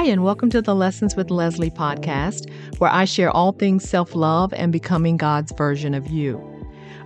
Hi, and welcome to the Lessons with Leslie podcast, where I share all things self love and becoming God's version of you.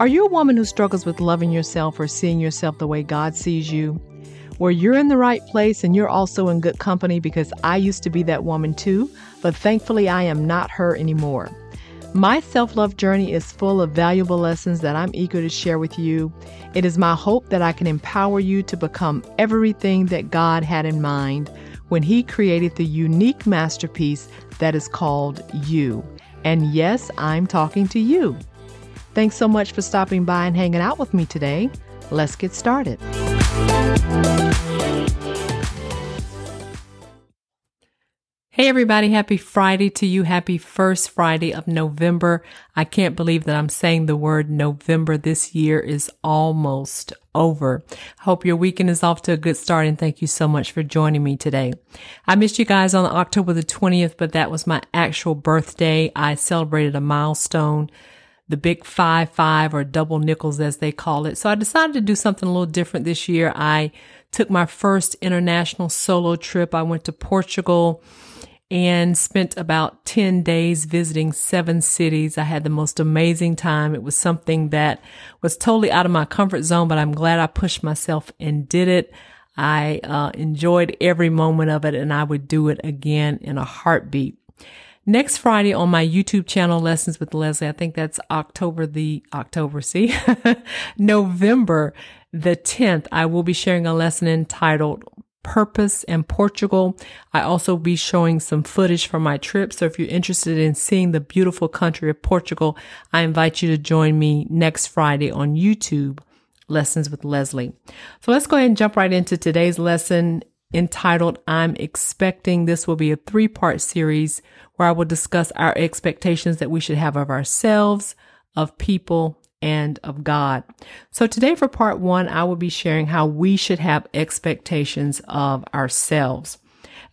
Are you a woman who struggles with loving yourself or seeing yourself the way God sees you? Where you're in the right place and you're also in good company because I used to be that woman too, but thankfully I am not her anymore. My self love journey is full of valuable lessons that I'm eager to share with you. It is my hope that I can empower you to become everything that God had in mind when He created the unique masterpiece that is called you. And yes, I'm talking to you. Thanks so much for stopping by and hanging out with me today. Let's get started. Hey, everybody. Happy Friday to you. Happy first Friday of November. I can't believe that I'm saying the word November. This year is almost over. Hope your weekend is off to a good start and thank you so much for joining me today. I missed you guys on October the 20th, but that was my actual birthday. I celebrated a milestone the big five five or double nickels as they call it. So I decided to do something a little different this year. I took my first international solo trip. I went to Portugal and spent about 10 days visiting seven cities. I had the most amazing time. It was something that was totally out of my comfort zone, but I'm glad I pushed myself and did it. I uh, enjoyed every moment of it and I would do it again in a heartbeat. Next Friday on my YouTube channel, Lessons with Leslie, I think that's October the, October, see, November the 10th, I will be sharing a lesson entitled purpose and Portugal. I also be showing some footage from my trip. So if you're interested in seeing the beautiful country of Portugal, I invite you to join me next Friday on YouTube, Lessons with Leslie. So let's go ahead and jump right into today's lesson entitled I'm Expecting. This will be a three part series where I will discuss our expectations that we should have of ourselves, of people, and of God. So today for part one, I will be sharing how we should have expectations of ourselves.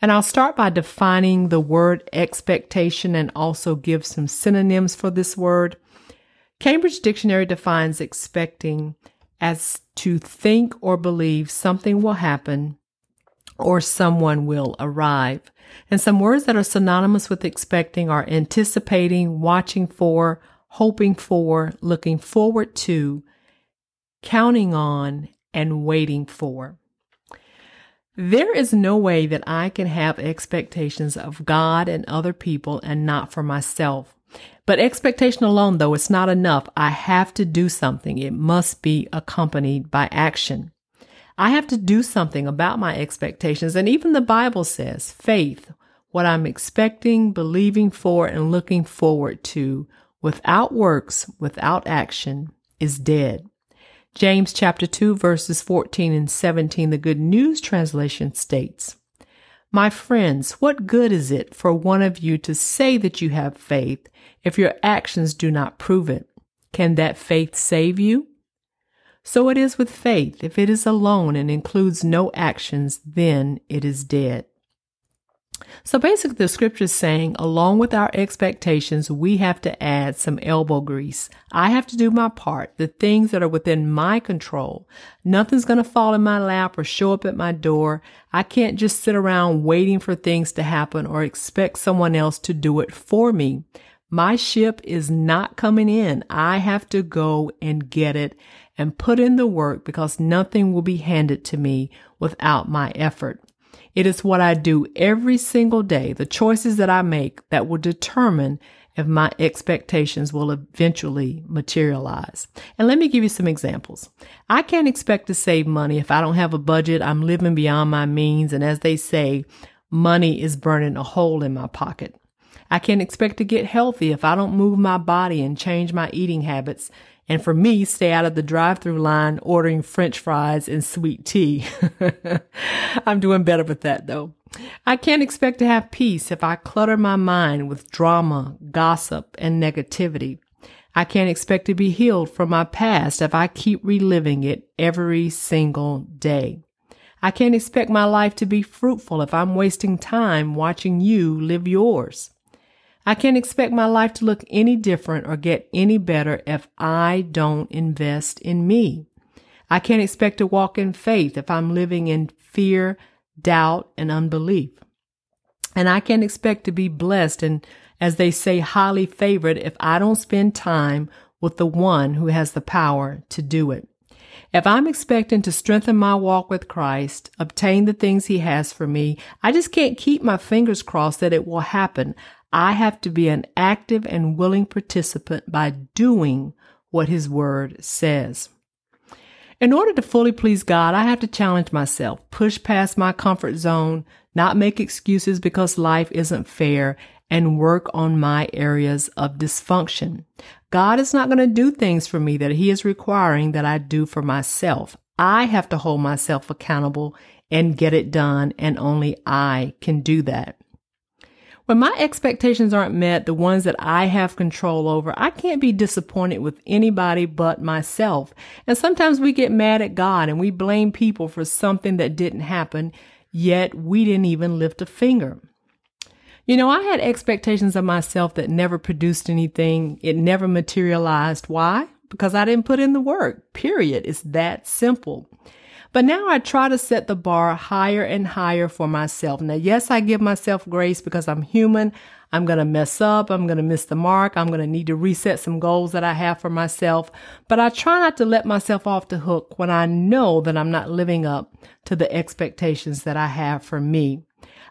And I'll start by defining the word expectation and also give some synonyms for this word. Cambridge Dictionary defines expecting as to think or believe something will happen or someone will arrive. And some words that are synonymous with expecting are anticipating, watching for, hoping for, looking forward to, counting on, and waiting for. There is no way that I can have expectations of God and other people and not for myself. But expectation alone, though, it's not enough. I have to do something. It must be accompanied by action. I have to do something about my expectations. And even the Bible says faith, what I'm expecting, believing for, and looking forward to without works, without action, is dead. James chapter 2 verses 14 and 17, the Good News translation states, My friends, what good is it for one of you to say that you have faith if your actions do not prove it? Can that faith save you? So it is with faith. If it is alone and includes no actions, then it is dead. So basically, the scripture is saying, along with our expectations, we have to add some elbow grease. I have to do my part, the things that are within my control. Nothing's going to fall in my lap or show up at my door. I can't just sit around waiting for things to happen or expect someone else to do it for me. My ship is not coming in. I have to go and get it and put in the work because nothing will be handed to me without my effort. It is what I do every single day, the choices that I make that will determine if my expectations will eventually materialize. And let me give you some examples. I can't expect to save money if I don't have a budget. I'm living beyond my means. And as they say, money is burning a hole in my pocket. I can't expect to get healthy if I don't move my body and change my eating habits and for me, stay out of the drive through line ordering french fries and sweet tea. I'm doing better with that though. I can't expect to have peace if I clutter my mind with drama, gossip, and negativity. I can't expect to be healed from my past if I keep reliving it every single day. I can't expect my life to be fruitful if I'm wasting time watching you live yours. I can't expect my life to look any different or get any better if I don't invest in me. I can't expect to walk in faith if I'm living in fear, doubt, and unbelief. And I can't expect to be blessed and, as they say, highly favored if I don't spend time with the one who has the power to do it. If I'm expecting to strengthen my walk with Christ, obtain the things he has for me, I just can't keep my fingers crossed that it will happen. I have to be an active and willing participant by doing what his word says. In order to fully please God, I have to challenge myself, push past my comfort zone, not make excuses because life isn't fair, and work on my areas of dysfunction. God is not going to do things for me that He is requiring that I do for myself. I have to hold myself accountable and get it done, and only I can do that. When my expectations aren't met, the ones that I have control over, I can't be disappointed with anybody but myself. And sometimes we get mad at God and we blame people for something that didn't happen, yet we didn't even lift a finger. You know, I had expectations of myself that never produced anything. It never materialized. Why? Because I didn't put in the work. Period. It's that simple. But now I try to set the bar higher and higher for myself. Now, yes, I give myself grace because I'm human. I'm going to mess up. I'm going to miss the mark. I'm going to need to reset some goals that I have for myself. But I try not to let myself off the hook when I know that I'm not living up to the expectations that I have for me.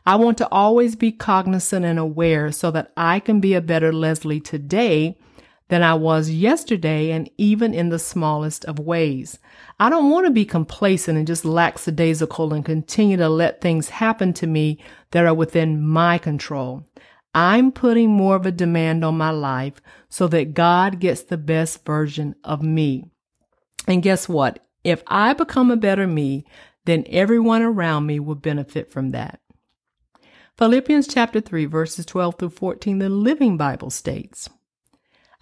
I want to always be cognizant and aware so that I can be a better Leslie today than I was yesterday and even in the smallest of ways. I don't want to be complacent and just lackadaisical and continue to let things happen to me that are within my control. I'm putting more of a demand on my life so that God gets the best version of me. And guess what? If I become a better me, then everyone around me will benefit from that. Philippians chapter 3 verses 12 through 14, the Living Bible states,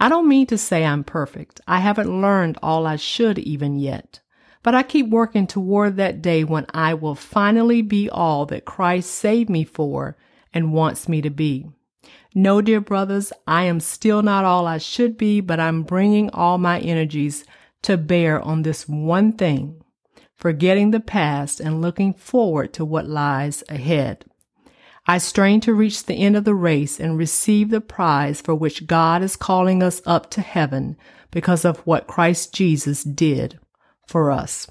I don't mean to say I'm perfect. I haven't learned all I should even yet. But I keep working toward that day when I will finally be all that Christ saved me for and wants me to be. No, dear brothers, I am still not all I should be, but I'm bringing all my energies to bear on this one thing, forgetting the past and looking forward to what lies ahead. I strain to reach the end of the race and receive the prize for which God is calling us up to heaven because of what Christ Jesus did for us.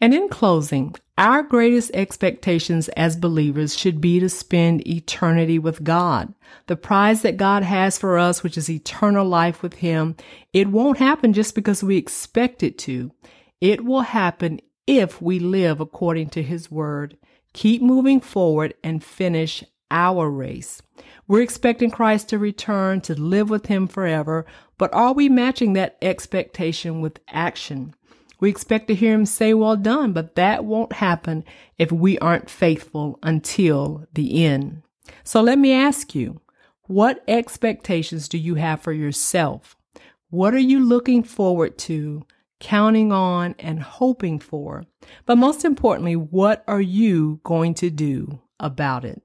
And in closing, our greatest expectations as believers should be to spend eternity with God. The prize that God has for us, which is eternal life with Him, it won't happen just because we expect it to. It will happen if we live according to His word keep moving forward and finish our race. We're expecting Christ to return to live with him forever, but are we matching that expectation with action? We expect to hear him say, well done, but that won't happen if we aren't faithful until the end. So let me ask you, what expectations do you have for yourself? What are you looking forward to counting on, and hoping for. But most importantly, what are you going to do about it?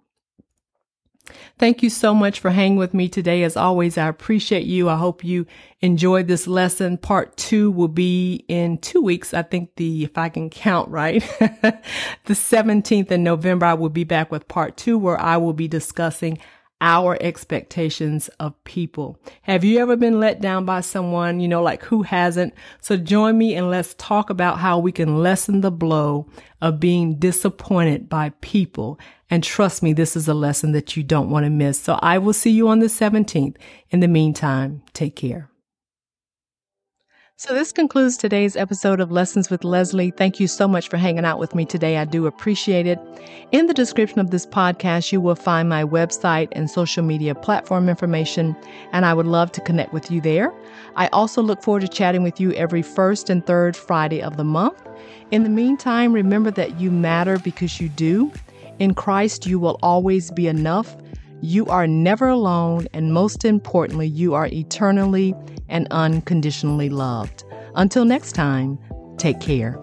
Thank you so much for hanging with me today. As always, I appreciate you. I hope you enjoyed this lesson. Part two will be in two weeks. I think the, if I can count right, the 17th in November, I will be back with part two where I will be discussing our expectations of people. Have you ever been let down by someone? You know, like who hasn't? So join me and let's talk about how we can lessen the blow of being disappointed by people. And trust me, this is a lesson that you don't want to miss. So I will see you on the 17th. In the meantime, take care. So, this concludes today's episode of Lessons with Leslie. Thank you so much for hanging out with me today. I do appreciate it. In the description of this podcast, you will find my website and social media platform information, and I would love to connect with you there. I also look forward to chatting with you every first and third Friday of the month. In the meantime, remember that you matter because you do. In Christ, you will always be enough. You are never alone, and most importantly, you are eternally and unconditionally loved. Until next time, take care.